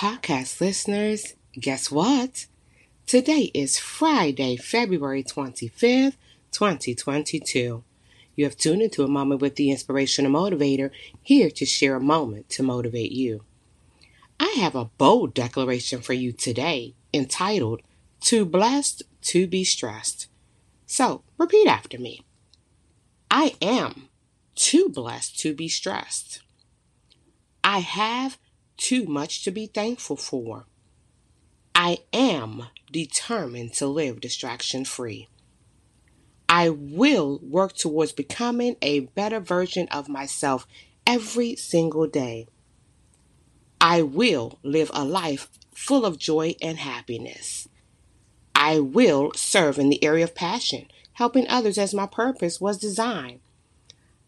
podcast listeners. Guess what? Today is Friday, February 25th, 2022. You have tuned into a moment with the inspirational motivator, here to share a moment to motivate you. I have a bold declaration for you today entitled, Too Blessed to Be Stressed. So, repeat after me. I am too blessed to be stressed. I have too much to be thankful for. I am determined to live distraction free. I will work towards becoming a better version of myself every single day. I will live a life full of joy and happiness. I will serve in the area of passion, helping others as my purpose was designed.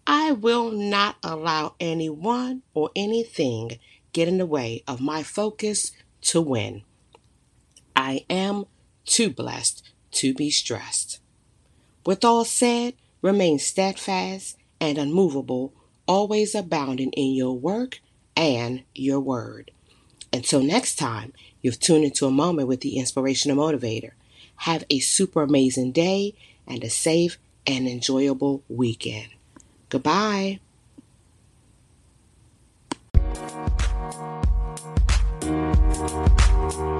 I will not allow anyone or anything get in the way of my focus to win. I am too blessed to be stressed. With all said, remain steadfast and unmovable, always abounding in your work and your word. Until next time, you've tuned into a moment with the inspirational motivator. Have a super amazing day and a safe and enjoyable weekend. Goodbye. Thank you.